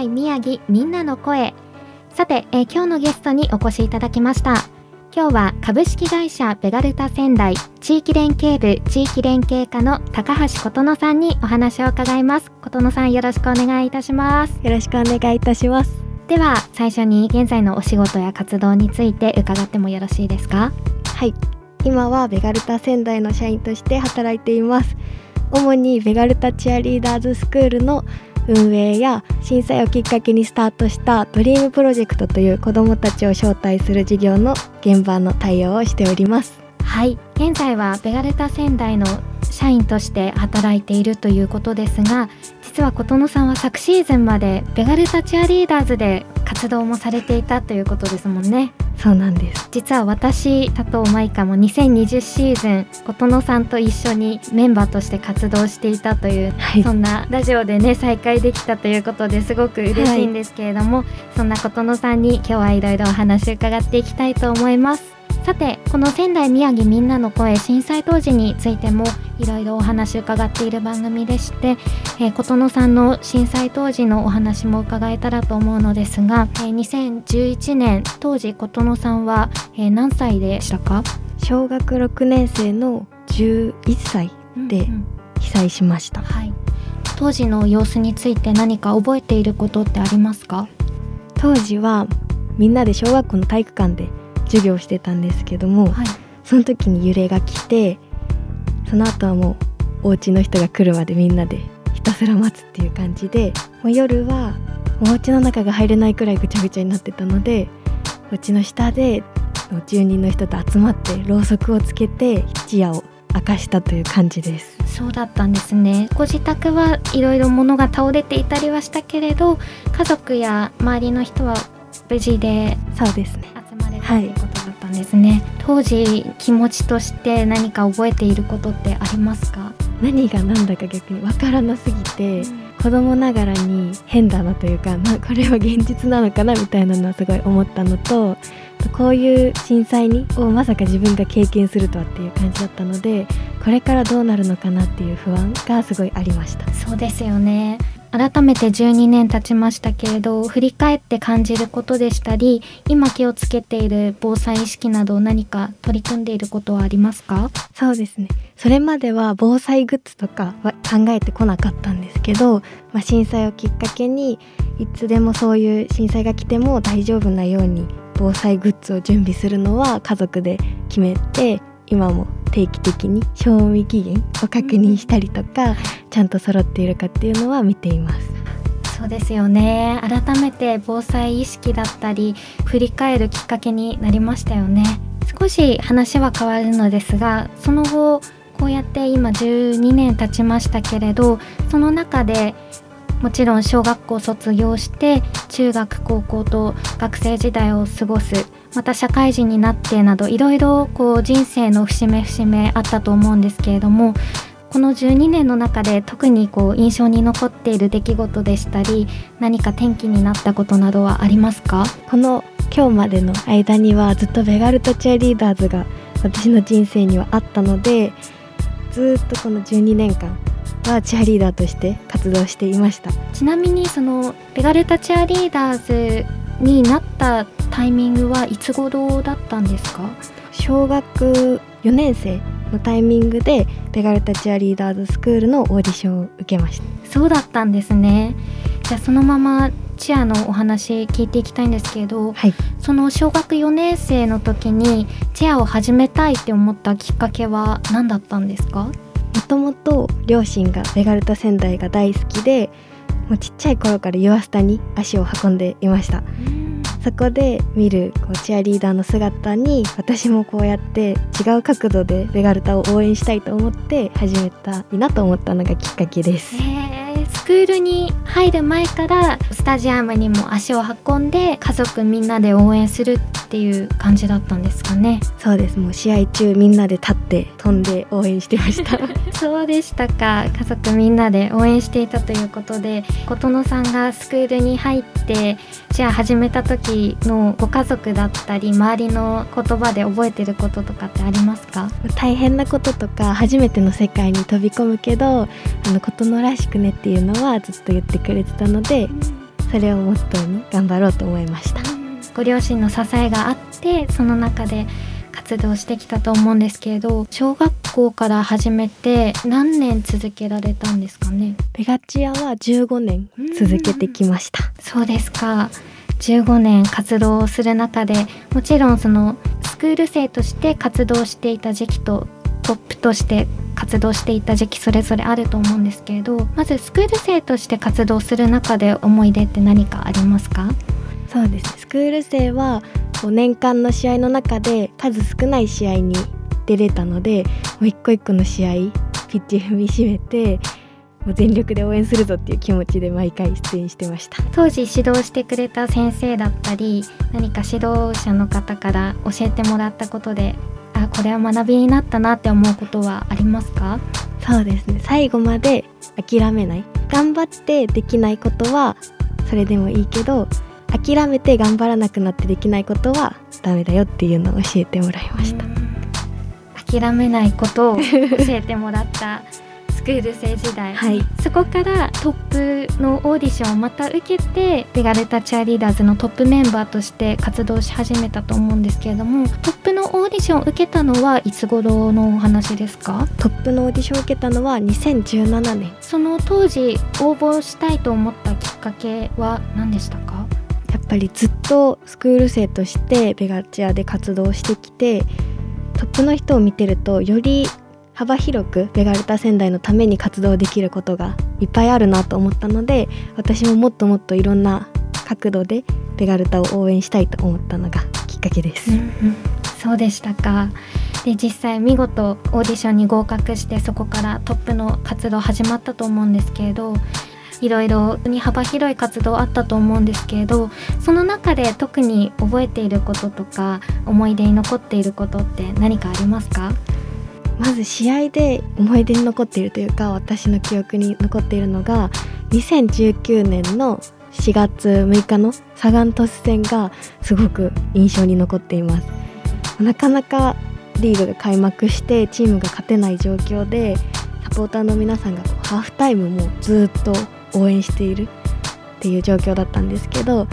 仙台宮城みんなの声さて、えー今日のゲストにお越しいただきました今日は株式会社ベガルタ仙台地域連携部地域連携課の高橋琴乃さんにお話を伺います琴乃さんよろしくお願いいたしますよろしくお願いいたします。では最初に現在のお仕事や活動について伺ってもよろしいですか？はい。今はベガルタ仙台の社員として働いています。主にベガルタチアリーダーズスクールの運営や震災をきっかけにスタートしたドリームプロジェクトという子どもたちを招待する事業の現場の対応をしております。はい現在はベガルタ仙台の社員として働いているということですが実は琴乃さんは昨シーズンまでベガルタチアリーダーズで活動もされていたということですもんねそうなんです。実は私佐藤舞香も2020シーズン琴乃さんと一緒にメンバーとして活動していたというはいそ。んなラジオでね再会できたということですごく嬉しいんですけれども、そんな琴乃さんに今日はいろいろお話伺っていきたいと思いますさてこの仙台宮城みんなの声震災当時についてもいろいろお話伺っている番組でして、えー、琴乃さんの震災当時のお話も伺えたらと思うのですが、えー2011年当時琴乃さんは、えー何歳でしたか？小学6年生の11歳でうんうん。被災しました。はい。当時の様子について何か覚えていることってありますか？当時はみんなで小学校の体育館で授業をしてたんですけども、はい。その時に揺れが来てその後はもうお家の人が来るまでみんなでひたすら待つっていう感じでもう夜はお家の中が入れないくらいぐちゃぐちゃになってたのでお家の下で住人の人と集まってろうそくをつけて一夜を明かしたという感じです。そうだったんですね。ご自宅はいろいろ物が倒れていたりはしたけれど家族や周りの人は無事でそうですね集まれたとはい。いうことだったんですね、当時気持ちとして何か覚えていることってありますか、何が何だか逆にわからなすぎて子供ながらに変だなというかなこれは現実なのかなみたいなのはすごい思ったのとこういう震災にをまさか自分が経験するとはっていう感じだったのでこれからどうなるのかなっていう不安がすごいありました。そうですよね改めて12年経ちましたけれど振り返って感じることでしたり今気をつけている防災意識など何か取り組んでいることはありますか？そうですね。それまでは防災グッズとかは考えてこなかったんですけど、まあ、震災をきっかけにいつでもそういう震災が来ても大丈夫なように防災グッズを準備するのは家族で決めて今も定期的に賞味期限を確認したりとか、ちゃんと揃っているかっていうのは見ています。そうですよね改めて防災意識だったり振り返るきっかけになりましたよね少し話は変わるのですがその後こうやって今12年経ちましたけれどその中でもちろん小学校卒業して中学高校と学生時代を過ごすまた社会人になってなどいろいろこう人生の節目節目あったと思うんですけれどもこの12年の中で特にこう印象に残っている出来事でしたり何か転機になったことなどはありますか？この今日までの間にはずっとベガルタチアリーダーズが私の人生にはあったのでずっとこの12年間はチアリーダーとして活動していました。ちなみにそのベガルタチアリーダーズになったタイミングはいつ頃だったんですか？小学4年生のタイミングでベガルタチアリーダーズスクールのオーディションを受けました。そうだったんですね。じゃあそのままチアのお話聞いていきたいんですけどはい。その小学4年生の時にチアを始めたいって思ったきっかけは何だったんですか？もともと両親がベガルタ仙台が大好きでもうちっちゃい頃からユアスタに足を運んでいました。そこで見るこうチアリーダーの姿に私もこうやって違う角度でベガルタを応援したいと思って始めたいなと思ったのがきっかけです。スクールに入る前からスタジアムにも足を運んで家族みんなで応援するっていう感じだったんですかね。そうです。もう試合中みんなで立って飛んで応援してました。そうでしたか。家族みんなで応援していたということで琴乃さんがスクールに入ってチア始めた時のご家族だったり周りの言葉で覚えてることとかってありますか？大変なこととか初めての世界に飛び込むけどあの琴乃らしくねっていうのはずっと言ってくれてたのでそれをモットーに頑張ろうと思いました。ご両親の支えがあってその中で活動してきたと思うんですけれど小学校から始めて何年続けられたんですかね？ベガチアは15年続けてきました。そうですか。15年活動をする中でもちろんそのスクール生として活動していた時期とトップとして活動していた時期それぞれあると思うんですけれどまずスクール生として活動する中で思い出って何かありますか？そうですスクール生は年間の試合の中で数少ない試合に出れたのでもう一個一個の試合ピッチ踏みしめてもう全力で応援するぞっていう気持ちで毎回出演してました。当時指導してくれた先生だったり何か指導者の方から教えてもらったことであこれは学びになったなって思うことはありますか？そうですね。最後まで諦めない。頑張ってできないことはそれでもいいけど諦めて頑張らなくなってできないことはダメだよっていうのを教えてもらいました。諦めないことを教えてもらったスクール生時代、はい、そこからトップのオーディションをまた受けてベガルタチアリーダーズのトップメンバーとして活動し始めたと思うんですけれどもトップのオーディションを受けたのはいつ頃のお話ですか？トップのオーディションを受けたのは2017年。その当時応募したいと思ったきっかけは何でしたか？ぱりずっとスクール生としてベガチアで活動してきてトップの人を見てるとより幅広くベガルタ仙台のために活動できることがいっぱいあるなと思ったので私ももっともっといろんな角度でベガルタを応援したいと思ったのがきっかけです。そうでしたかで実際見事オーディションに合格してそこからトップの活動始まったと思うんですけれどいろいろに幅広い活動あったと思うんですけれどその中で特に覚えていることとか思い出に残っていることって何かありますか？まず試合で思い出に残っているというか私の記憶に残っているのが2019年の4月6日のサガン鳥栖戦がすごく印象に残っています。なかなかリーグが開幕してチームが勝てない状況でサポーターの皆さんがハーフタイムもずっと応援しているっていう状況だったんですけど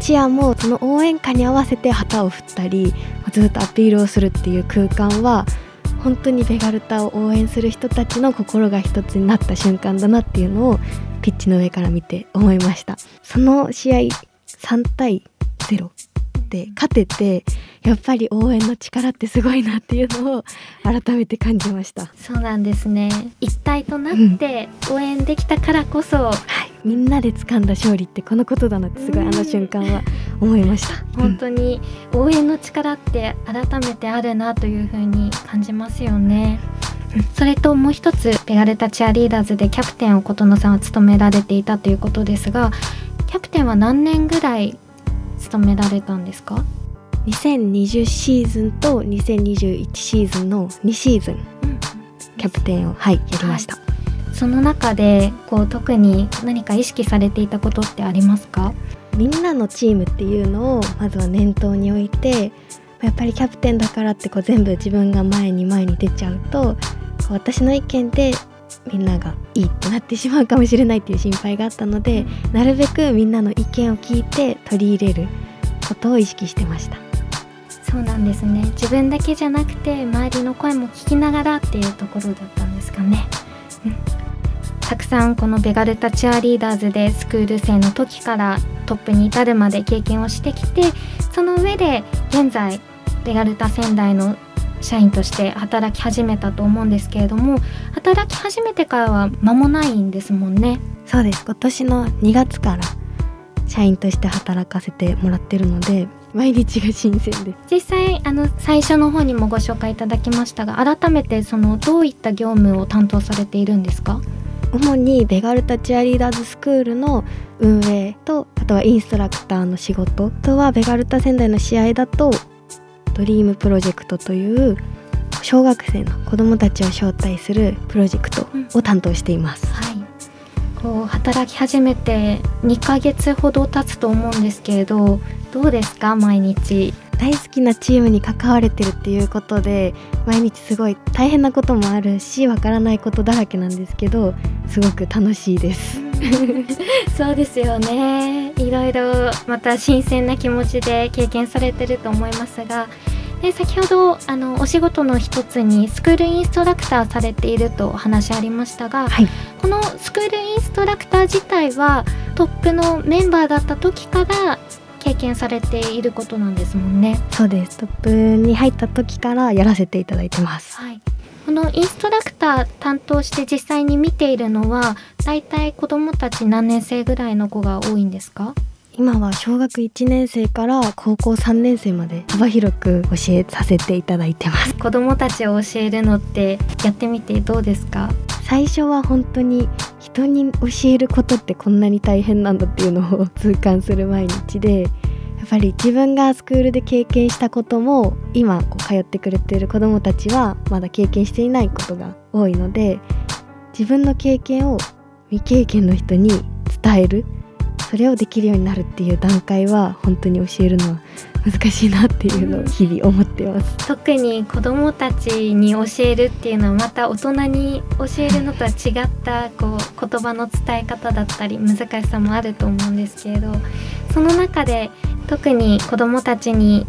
チアもその応援歌に合わせて旗を振ったりずっとアピールをするっていう空間は本当にベガルタを応援する人たちの心が一つになった瞬間だなっていうのをピッチの上から見て思いました。その試合3対0で勝ててやっぱり応援の力ってすごいなっていうのを改めて感じました。そうなんですね。一体となって応援できたからこそ、うん、はい、みんなで掴んだ勝利ってこのことだなってすごいあの瞬間は思いました。本当に応援の力って改めてあるなというふうに感じますよね。それともう一つペガルタチアリーダーズでキャプテンを琴乃さんは務められていたということですがキャプテンは何年ぐらい務められたんですか？2020シーズンと2021シーズンの2シーズン、キャプテンをはいやりました、はい、その中でこう特に何か意識されていたことってありますか？みんなのチームっていうのをまずは念頭に置いてやっぱりキャプテンだからってこう全部自分が前に前に出ちゃうと私の意見でみんながいいってなってしまうかもしれないっていう心配があったのでなるべくみんなの意見を聞いて取り入れることを意識してました。そうなんですね。自分だけじゃなくて周りの声も聞きながらっていうところだったんですかね、うん、たくさんこのベガルタチアリーダーズでスクール生の時からトップに至るまで経験をしてきてその上で現在ベガルタ仙台の社員として働き始めたと思うんですけれども働き始めてからは間もないんですもんね。そうです。今年の2月から社員として働かせてもらってるので毎日が新鮮です。実際あの最初の方にもご紹介いただきましたが改めてそのどういった業務を担当されているんですか？主にベガルタチアリーダーズスクールの運営とあとはインストラクターの仕事あとはベガルタ仙台の試合だとドリームプロジェクトという小学生の子どもたちを招待するプロジェクトを担当しています、はいこう働き始めて2ヶ月ほど経つと思うんですけれどどうですか毎日？大好きなチームに関われてるっていうことで毎日すごい大変なこともあるしわからないことだらけなんですけどすごく楽しいです。そうですよね。いろいろまた新鮮な気持ちで経験されてると思いますがで先ほどあのお仕事の一つにスクールインストラクターされているとお話ありましたが、はい、このストラクター自体はトップのメンバーだった時から経験されていることなんですもんね。そうです。トップに入った時からやらせていただいてます、はい、このインストラクター担当して実際に見ているのはだいたい子どもたち何年生ぐらいの子が多いんですか？今は小学1年生から高校3年生まで幅広く教えさせていただいてます。子供たちを教えるのってやってみてどうですか？最初は本当に人に教えることってこんなに大変なんだっていうのを痛感する毎日でやっぱり自分がスクールで経験したことも今こう通ってくれてる子どもたちはまだ経験していないことが多いので自分の経験を未経験の人に伝えるそれをできるようになるっていう段階は本当に教えるのは難しいなっていうのを日々思ってます、特に子どもたちに教えるっていうのはまた大人に教えるのとは違ったこう言葉の伝え方だったり難しさもあると思うんですけれどその中で特に子どもたちに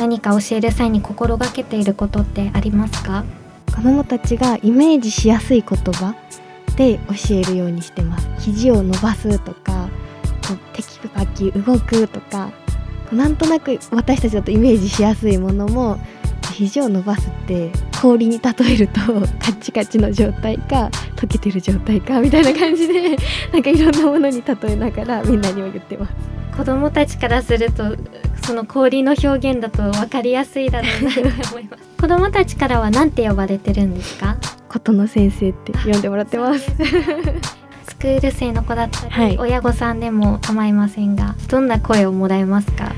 何か教える際に心がけていることってありますか？子どもたちがイメージしやすい言葉で教えるようにしてます。肘を伸ばすとかテキパキ動くとかなんとなく私たちだとイメージしやすいものも肘を伸ばすって氷に例えるとカチカチの状態か溶けてる状態かみたいな感じで なんかいろんなものに例えながらみんなにも言ってます。子供たちからするとその氷の表現だと分かりやすいだろうなと思います。子供たちからは何て呼ばれてるんですか？琴の先生って呼んでもらってますクール生の子だったり、はい、親御さんでも構いませんがどんな声をもらえますか？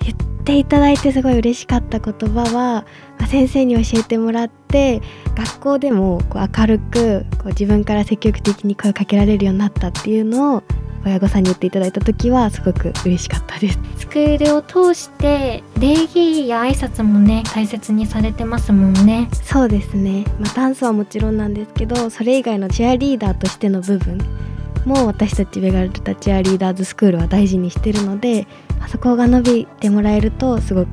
言っていただいてすごい嬉しかった言葉は、まあ、先生に教えてもらって学校でもこう明るくこう自分から積極的に声をかけられるようになったっていうのを親御さんに言っていただいた時はすごく嬉しかったです。スクールを通して礼儀や挨拶もね大切にされてますもんね。そうですね。まあダンスはもちろんなんですけどそれ以外のチアリーダーとしての部分も私たちベガルタチアリーダーズスクールは大事にしてるので、まあ、そこが伸びてもらえるとすごく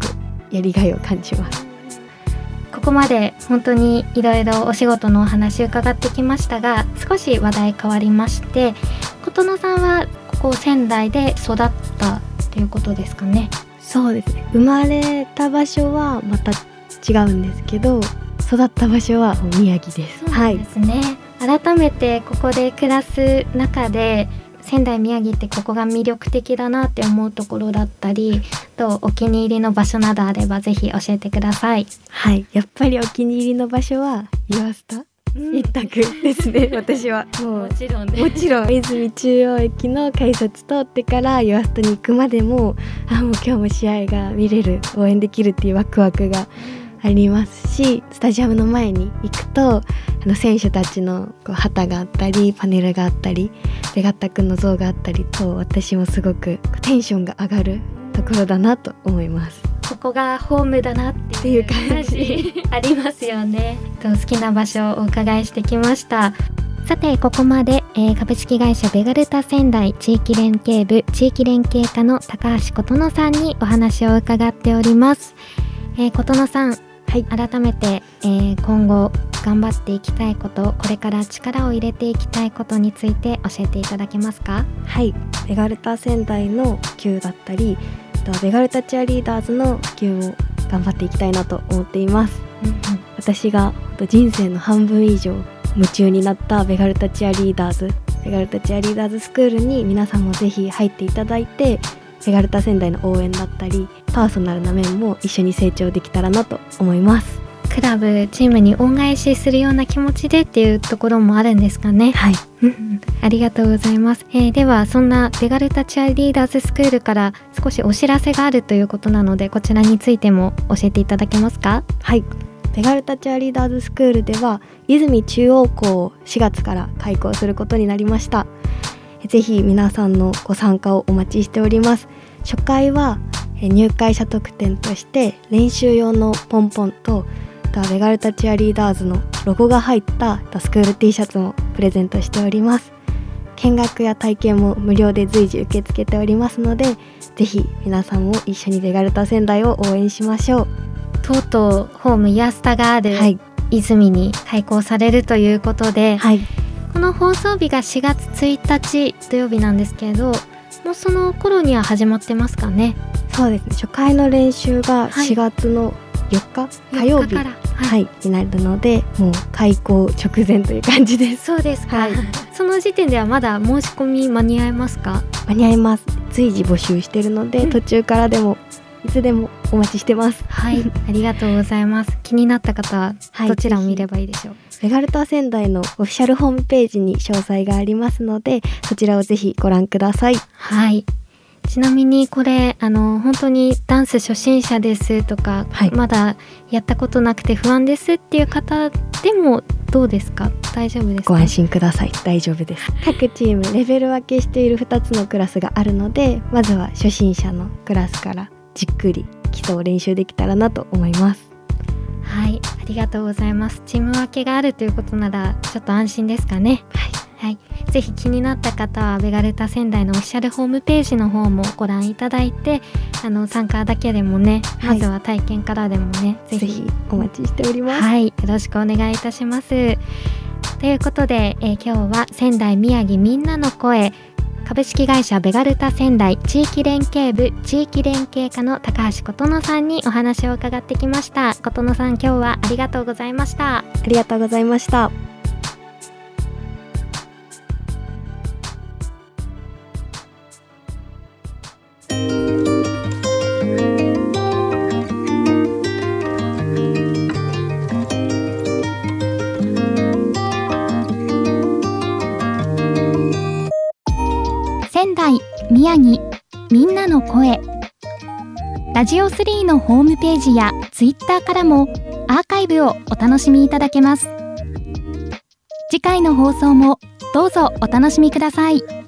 やりがいを感じます。ここまで本当にいろいろお仕事のお話伺ってきましたが少し話題変わりまして琴乃さんはここ仙台で育ったということですかね。そうです。ね生まれた場所はまた違うんですけど育った場所は宮城です。そうですね、はい、改めてここで暮らす中で仙台宮城ってここが魅力的だなって思うところだったりとお気に入りの場所などあればぜひ教えてください。はい。やっぱりお気に入りの場所は岩下一択ですね、私は。もちろん、ね、もちろん泉中央駅の改札通ってから岩下に行くまでもあもう今日も試合が見れる応援できるっていうワクワクがありますしスタジアムの前に行くとあの選手たちのこう旗があったりパネルがあったりレガッタ君の像があったりと私もすごくテンションが上がるところだなと思います。ここがホームだなっていう感じ ありますよね。と好きな場所をお伺いしてきました。さてここまで、えー、株式会社ベガルタ仙台地域連携部地域連携課の高橋琴乃さんにお話を伺っております。えー、琴乃さんはい、改めて、えー、今後頑張っていきたいことこれから力を入れていきたいことについて教えていただけますか？はいベガルタ仙台の普及だったりとベガルタチアリーダーズの普及を頑張っていきたいなと思っています、うんうん、私が人生の半分以上夢中になったベガルタチアリーダーズベガルタチアリーダーズスクールに皆さんもぜひ入っていただいてベガルタ仙台の応援だったりパーソナルな面も一緒に成長できたらなと思いますクラブチームに恩返しするような気持ちでっていうところもあるんですかね。はい。ありがとうございます、えーではそんなベガルタチアリーダーズスクールから少しお知らせがあるということなのでこちらについても教えていただけますか？はい。ベガルタチアリーダーズスクールでは泉中央校を4月から開校することになりました。ぜひ皆さんのご参加をお待ちしております。初回はえ入会者特典として練習用のポンポンとあとはベガルタチアリーダーズのロゴが入ったスクール T シャツもプレゼントしております。見学や体験も無料で随時受け付けておりますのでぜひ皆さんも一緒にベガルタ仙台を応援しましょう。とうとうホームイヤスタがあるはい。泉に開校されるということで、はい。この放送日が4月1日土曜日なんですけれどもうその頃には始まってますかね。そうですね。初回の練習がはい。4月の4日、火曜4日。日からはい、になるのでもう開校直前という感じです。そうですか、はい。その時点ではまだ申し込み間に合いますか？間に合います。随時募集してるので、うん。途中からでもいつでもお待ちしてます。はい。ありがとうございます。気になった方ははい。どちらを見ればいいでしょう、ベガルタ仙台のオフィシャルホームページに詳細がありますのでそちらをぜひご覧ください。はいちなみにこれあの本当にダンス初心者ですとか、はい。まだやったことなくて不安ですっていう方でもどうですか？大丈夫ですか？ご安心ください。大丈夫です。各チームレベル分けしている2つのクラスがあるのでまずは初心者のクラスからじっくり基礎を練習できたらなと思います。はいありがとうございます。チーム分けがあるということならちょっと安心ですかね？はい、ぜひ気になった方はベガルタ仙台のオフィシャルホームページの方もご覧いただいてあの参加だけでもね、はいまずは体験からでもねぜひぜひお待ちしております、はい、よろしくお願いいたします。ということで、えー今日は仙台宮城みんなの声株式会社ベガルタ仙台地域連携部地域連携課の高橋琴乃さんにお話を伺ってきました。琴乃さん、今日はありがとうございました。ありがとうございました仙台宮城みんなの声。ラジオ3のホームページやツイッターからもアーカイブをお楽しみいただけます。次回の放送もどうぞお楽しみください。